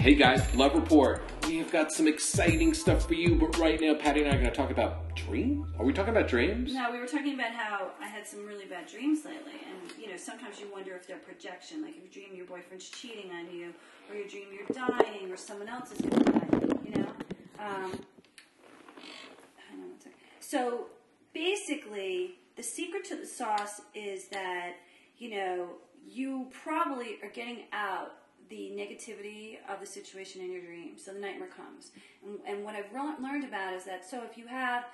Hey guys, Love Report. We have got some exciting stuff for you, but right now, Patti and I are going to talk about dreams. Are we talking about dreams? No, we were talking about how I had some really bad dreams lately, and you know sometimes you wonder if they're projection. Like if you dream your boyfriend's cheating on you, or you dream you're dying, or someone else is going to die. You know. Um, second. So basically, the secret to the sauce is that you know you probably are getting out the negativity of the situation in your dream. So the nightmare comes. And, and what I've learned about is that so if you have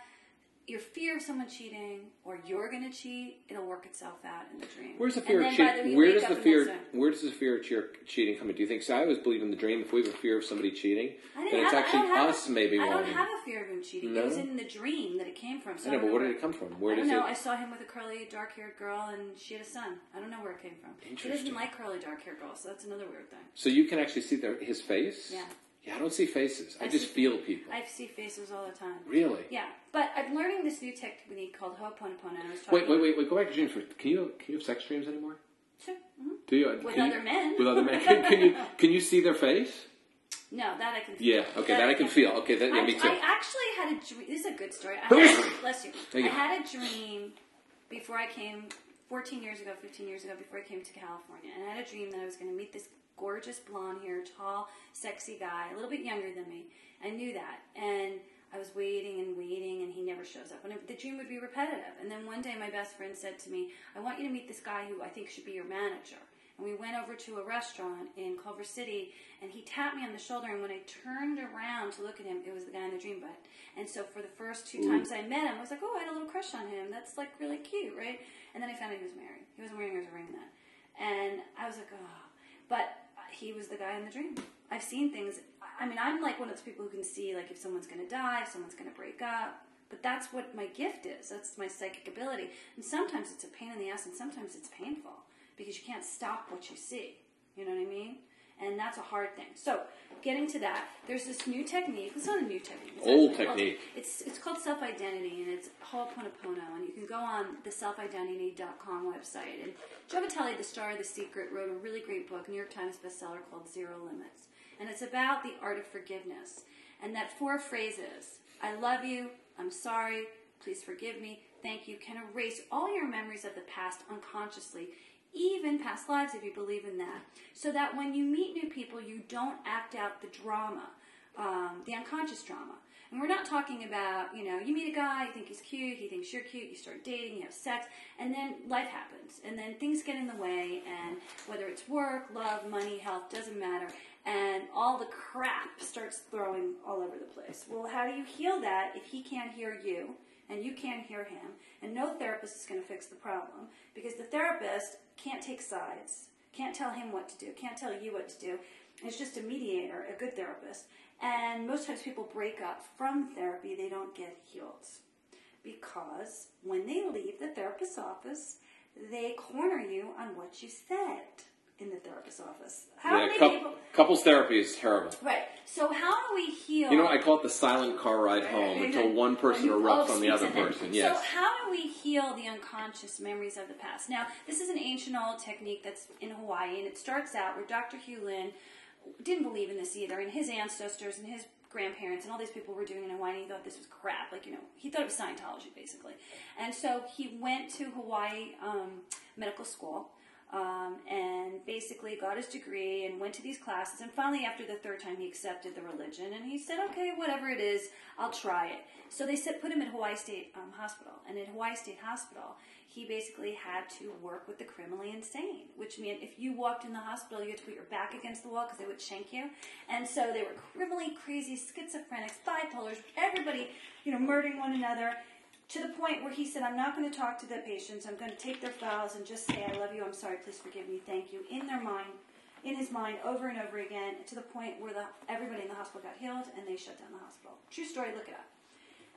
your fear of someone cheating or you're going to cheat, it'll work itself out in the dream. Where's the fear of cheating? Where does the fear? Where does the fear of cheer, cheating come in? Do you think? So I always believe in the dream. If we have a fear of somebody cheating, then it's have, actually I don't have, us maybe I don't wanting. have a fear of him cheating. No? It was in the dream that it came from. So I know, I but where did it come from? Where I don't know. it? I saw him with a curly, dark-haired girl, and she had a son. I don't know where it came from. He doesn't like curly, dark-haired girls, so that's another weird thing. So you can actually see their, his face. Yeah. Yeah, I don't see faces. I, I just feel people. I see faces all the time. really? Yeah, but I'm learning this new technique called Ho'oponopono. and I was talking Wait, wait, wait, wait. Go back to dreams first. Can you can you have sex dreams anymore? Sure. mhm. Do you? With can you- other men. With other men. Can, can you can you see their face? No, that I can. Feel. Yeah. Okay, that I can feel. Okay, that, yeah, I, me too. I actually had a dream. This is a good story. I had, bless you. Thank you. I had a dream before I came, 14 years ago, 15 years ago, before I came to California, and I had a dream that I was going to meet this gorgeous blonde hair, tall, sexy guy, a little bit younger than me. I knew that, and I was waiting and waiting, and he never shows up. And the dream would be repetitive. And then one day, my best friend said to me, "I want you to meet this guy who I think should be your manager." And we went over to a restaurant in Culver City, and he tapped me on the shoulder. And when I turned around to look at him, it was the guy in the dream but And so for the first two mm. times I met him, I was like, oh, I had a little crush on him. That's like really cute, right? And then I found out he was married. He wasn't wearing his ring then. And I was like, oh. But he was the guy in the dream. I've seen things. I mean, I'm like one of those people who can see, like, if someone's going to die, if someone's going to break up. But that's what my gift is. That's my psychic ability. And sometimes it's a pain in the ass, and sometimes it's painful because you can't stop what you see. You know what I mean? And that's a hard thing. So, getting to that, there's this new technique. It's not a new technique. It's Old actually called- technique. it's it's called self identity, and it's Ho'oponopono, and you can go on the selfidentity.com website. And Joe Vitale, the star of The Secret, wrote a really great book, New York Times bestseller called Zero Limits, and it's about the art of forgiveness. And that four phrases: "I love you," "I'm sorry," "Please forgive me," "Thank you," can erase all your memories of the past unconsciously. Even past lives, if you believe in that, so that when you meet new people, you don't act out the drama, um, the unconscious drama. And we're not talking about, you know, you meet a guy, you think he's cute, he thinks you're cute, you start dating, you have sex, and then life happens. And then things get in the way, and whether it's work, love, money, health, doesn't matter. And all the crap starts throwing all over the place. Well, how do you heal that if he can't hear you? and you can't hear him, and no therapist is going to fix the problem because the therapist can't take sides, can't tell him what to do, can't tell you what to do. It's just a mediator, a good therapist. And most times people break up from therapy, they don't get healed because when they leave the therapist's office, they corner you on what you said in the therapist's office. How yeah, many cou- people? couples therapy is terrible. Right. So how do we heal? You know, I call it the silent car ride home until one person erupts on the other person. Yes. So how do we heal the unconscious memories of the past? Now, this is an ancient old technique that's in Hawaii, and it starts out where Dr. Hew Len didn't believe in this either, and his ancestors and his grandparents and all these people were doing it in Hawaii. And he thought this was crap, like you know, he thought it was Scientology basically. And so he went to Hawaii um, medical school. Um, and basically got his degree and went to these classes. And finally, after the third time, he accepted the religion and he said, "Okay, whatever it is, I'll try it." So they said put him at Hawaii State um, Hospital, and at Hawaii State Hospital, he basically had to work with the criminally insane, which meant if you walked in the hospital, you had to put your back against the wall because they would shank you. And so they were criminally crazy, schizophrenics, bipolars, everybody, you know, murdering one another to the point where he said, I'm not going to talk to the patients. I'm going to take their files and just say, I love you, I'm sorry, please forgive me, thank you, in their mind, in his mind, over and over again, to the point where the, everybody in the hospital got healed and they shut down the hospital. True story, look it up.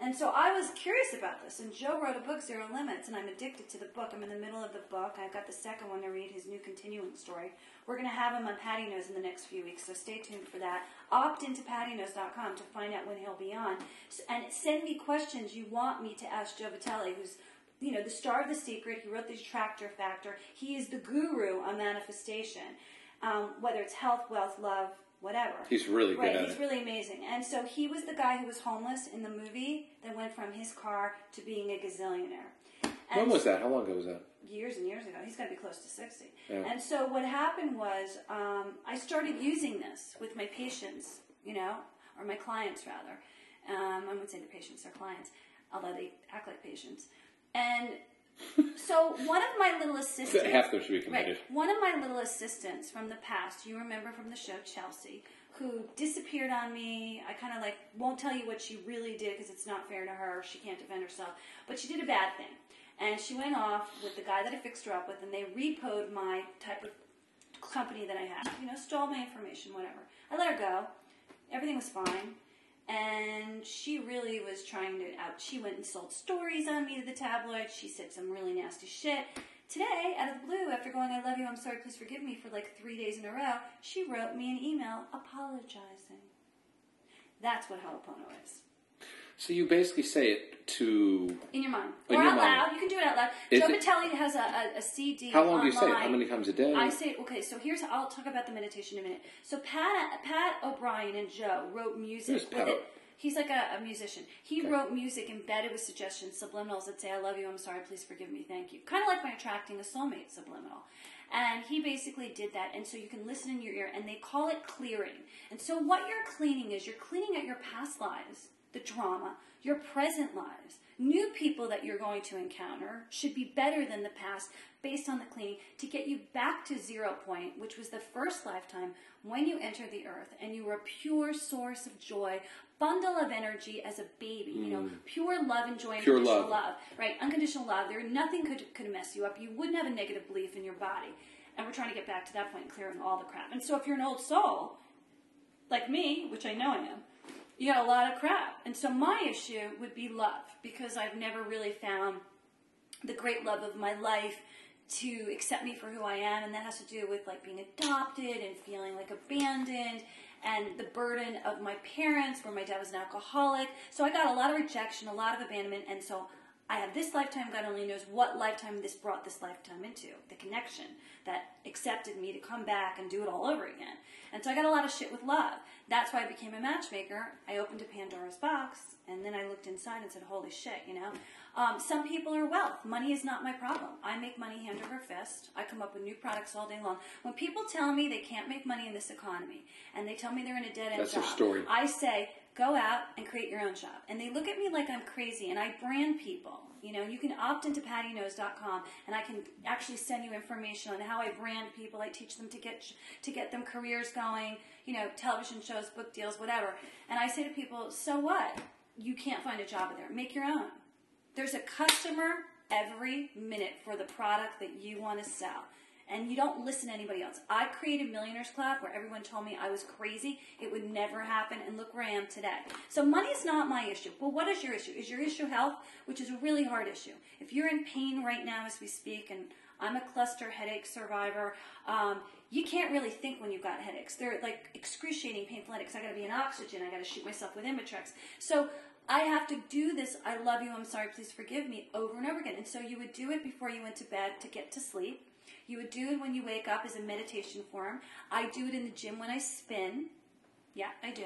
And so I was curious about this, and Joe wrote a book, Zero Limits, and I'm addicted to the book. I'm in the middle of the book. I've got the second one to read, his new continuing story. We're going to have him on Patti Knows in the next few weeks, so stay tuned for that. Opt into pattiknows.com to find out when he'll be on. And send me questions you want me to ask Joe Vitale, who's you know, the star of The Secret. He wrote the Attractor Factor. He is the guru on manifestation. Um, whether it's health, wealth, love, whatever. He's really good right. at He's it. really amazing. And so he was the guy who was homeless in the movie that went from his car to being a gazillionaire. And When was that? How long ago was that? years and years ago. He's got to be close to 60. Yeah. And so what happened was um, I started using this with my patients, you know, or my clients rather. Um, I wouldn't say the patients, they're clients, although they act like patients. And so one of my little assistants. Half them should be committed. Right. One of my little assistants from the past, you remember from the show Chelsea, who disappeared on me. I kind of like won't tell you what she really did because it's not fair to her. She can't defend herself. But she did a bad thing. And she went off with the guy that I fixed her up with, and they repoed my type of company that I had. You know, stole my information, whatever. I let her go. Everything was fine. And she really was trying to out. She went and sold stories on me to the tabloids. She said some really nasty shit. Today, out of the blue, after going, I love you, I'm sorry, please forgive me for like three days in a row, she wrote me an email apologizing. That's what Ho'opono is. So you basically say it to. In your mind. In or your out mind. loud. You can do it out loud. Is Joe it- Vitale has a, a, a CD. How long do you say it? online. How many times a day? I say it okay. So here's I'll talk about the meditation in a minute. So Pat Pat O'Brien and Joe wrote music Who's with Pat it. He's like a, a musician. He wrote music embedded with suggestions, subliminals that say, "I love you, I'm sorry, please forgive me, thank you." Kind of like my attracting a soulmate subliminal. And he basically did that, and so you can listen in your ear, and they call it clearing. And so what you're cleaning is you're cleaning out your past lives, the drama, your present lives. New people that you're going to encounter should be better than the past based on the cleaning to get you back to zero point, which was the first lifetime when you entered the earth and you were a pure source of joy, bundle of energy as a baby, you know, pure love and joy Mm. Pure unconditional love. love, right? Unconditional love. There nothing could could mess you up. You wouldn't have a negative belief in your body. And we're trying to get back to that point, clearing all the crap. And so if you're an old soul, like me, which I know I am, you got a lot of crap. And so my issue would be love because I've never really found the great love of my life to accept me for who I am, and that has to do with like being adopted and feeling like abandoned and the burden of my parents, where my dad was an alcoholic. So I got a lot of rejection, a lot of abandonment, and so I have this lifetime. God only knows what lifetime this brought this lifetime into the connection that accepted me to come back and do it all over again. And so I got a lot of shit with love. That's why I became a matchmaker. I opened a Pandora's box, and then I looked inside and said, "Holy shit!" You know. Um, some people are wealth. Money is not my problem. I make money hand over fist. I come up with new products all day long. When people tell me they can't make money in this economy, and they tell me they're in a dead end That's job, story. I say, go out and create your own shop. And they look at me like I'm crazy, and I brand people. You know, you can opt into pattiknows.com, and I can actually send you information on how I brand people. I teach them to get to get them careers going. You know, television shows, book deals, whatever. And I say to people, so what? You can't find a job in there. Make your own. There's a customer every minute for the product that you want to sell. And you don't listen to anybody else. I created Millionaires Club where everyone told me I was crazy. It would never happen. And look where I am today. So money's not my issue. Well, what is your issue? Is your issue health, which is a really hard issue? If you're in pain right now as we speak, and I'm a cluster headache survivor, um, you can't really think when you've got headaches. They're like excruciating painful headaches. I gotta be in oxygen. I gotta shoot myself with Imitrex. So I have to do this. I love you. I'm sorry. Please forgive me over and over again. And so you would do it before you went to bed to get to sleep. You would do it when you wake up as a meditation form. I do it in the gym when I spin. Yeah, I do.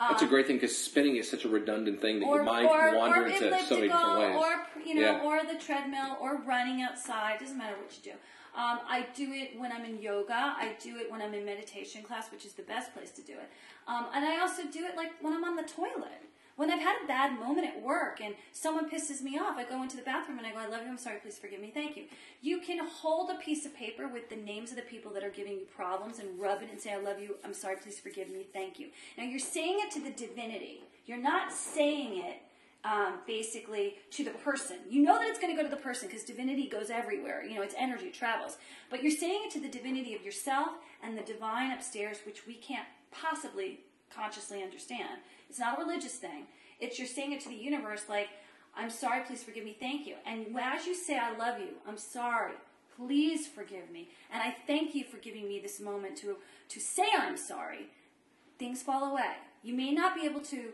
That's a Um, great thing because spinning is such a redundant thing that or, your mind or, can wander or into so many different ways. or you know, Yeah. or the treadmill, or running outside. Doesn't matter what you do. Um, I do it when I'm in yoga. I do it when I'm in meditation class, which is the best place to do it. Um, and I also do it like when I'm on the toilet. When I've had a bad moment at work and someone pisses me off, I go into the bathroom and I go, I love you, I'm sorry, please forgive me, thank you. You can hold a piece of paper with the names of the people that are giving you problems and rub it and say, I love you, I'm sorry, please forgive me, thank you. Now you're saying it to the divinity. You're not saying it um, basically to the person. You know that it's going to go to the person because divinity goes everywhere. You know, it's energy, it travels. But you're saying it to the divinity of yourself and the divine upstairs, which we can't possibly consciously understand. It's not a religious thing. It's you're saying it to the universe like, I'm sorry, please forgive me, thank you. And as you say, I love you, I'm sorry, please forgive me, and I thank you for giving me this moment to, to say I'm sorry, things fall away. You may not be able to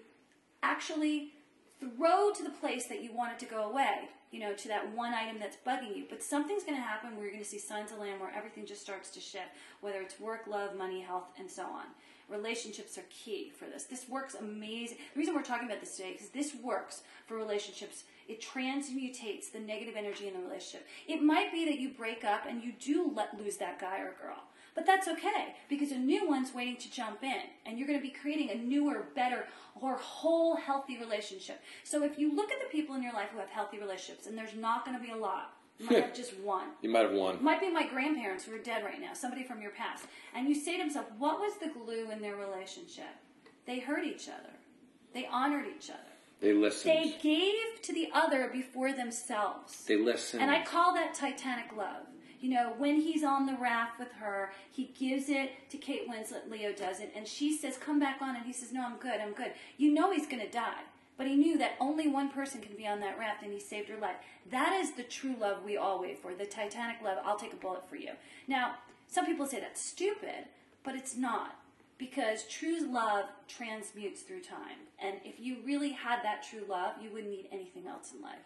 actually throw to the place that you want it to go away. you know, to that one item that's bugging you. But something's going to happen where you're going to see signs of land where everything just starts to shift, whether it's work, love, money, health, and so on. Relationships are key for this. This works amazing. The reason we're talking about this today is this works for relationships. It transmutates the negative energy in the relationship. It might be that you break up and you do let lose that guy or girl. But that's okay because a new one's waiting to jump in and you're going to be creating a newer, better, or whole healthy relationship. So if you look at the people in your life who have healthy relationships, and there's not going to be a lot, might have just one. You might have won. Might be my grandparents who are dead right now, somebody from your past. And you say to yourself, what was the glue in their relationship? They hurt each other. They honored each other. They listened. They gave to the other before themselves. They listened. And I call that Titanic love. You know, when he's on the raft with her, he gives it to Kate Winslet, Leo does it, and she says, Come back on, and he says, No, I'm good, I'm good. You know he's going to die. But he knew that only one person can be on that raft, and he saved her life. That is the true love we all wait for the Titanic love. I'll take a bullet for you. Now, some people say that's stupid, but it's not. Because true love transmutes through time. And if you really had that true love, you wouldn't need anything else in life.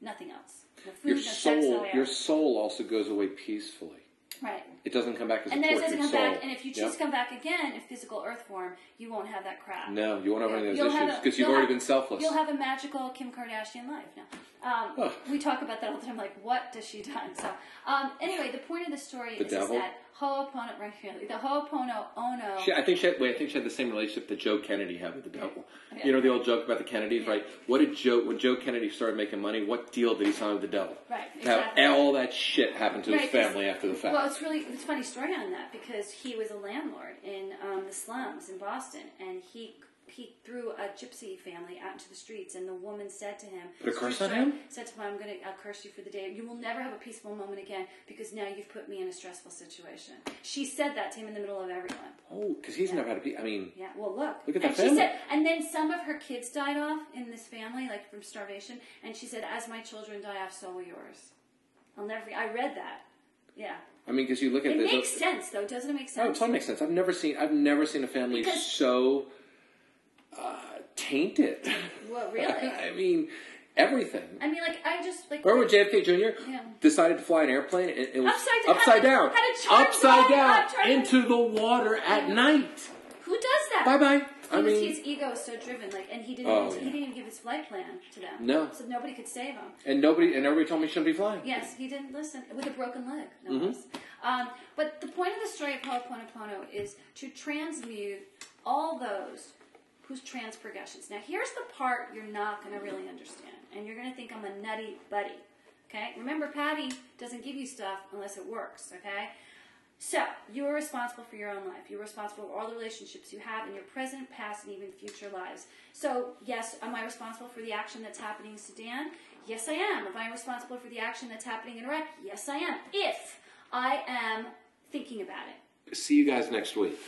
Nothing else. No food, your no sex, no soul, air. your soul also goes away peacefully. Right. It doesn't come back as And a then it doesn't come soul. back. And if you choose to come back again in physical earth form, you won't have that crap. No, you won't have any of You'll those issues because you've already have- been selfless. You'll have a magical Kim Kardashian life now. Um, we talk about that all the time. Like, what does she done? So, um, anyway, the point of the story The is, is that Ho'opono, right here, the Ho'opono Ono. She, I think she had, wait, I think she had the same relationship that Joe Kennedy had with the devil. Yeah. You know the old joke about the Kennedys, right? What did Joe when Joe Kennedy started making money? What deal did he sign with the devil? Right, have exactly. all that shit happened to his family after the fact. Well, it's really it's a funny story on that because he was a landlord in um, the slums in Boston, and he he threw a gypsy family out into the streets, and the woman said to him, a curse on him? Said to him, "I'm going to I'll curse you for the day. You will never have a peaceful moment again because now you've put me in a stressful situation." She said that to him in the middle of everyone. oh, because he's never had a. I mean, Yeah, well, look. Look at and that she family. said, and then some of her kids died off in this family, like from starvation. And she said, "As my children die off, so will yours." I'll never. I read that. Yeah, I mean, because you look at this it makes sense, though, doesn't it make Oh, it sense? totally makes sense. I've never seen. I've never seen a family Because- so tainted. What really? I mean, everything. I mean, like, I just like. Remember when JFK Jr. Yeah. decided to fly an airplane? and it was Upside down. upside down, Had a upside down up, into the water at night. Who does that? Bye bye. He I mean, his ego is so driven, like, and he didn't. Oh, he yeah. didn't even give his flight plan to them. No. so nobody could save him. and nobody and everybody told me he shouldn't be flying. Yes, he didn't listen with a broken leg. No Mm-hmm. Um, but the point of the story of Ho'oponopono is to transmute all those whose transprogressions. Now, here's the part you're not going to really understand, and you're going to think I'm a nutty buddy. Okay, remember, Patti doesn't give you stuff unless it works. Okay. So, you are responsible for your own life. You're responsible for all the relationships you have in your present, past, and even future lives. So, yes, am I responsible for the action that's happening in Sudan? Yes, I am. Am I responsible for the action that's happening in Iraq? Yes, I am. If I am thinking about it. See you guys next week.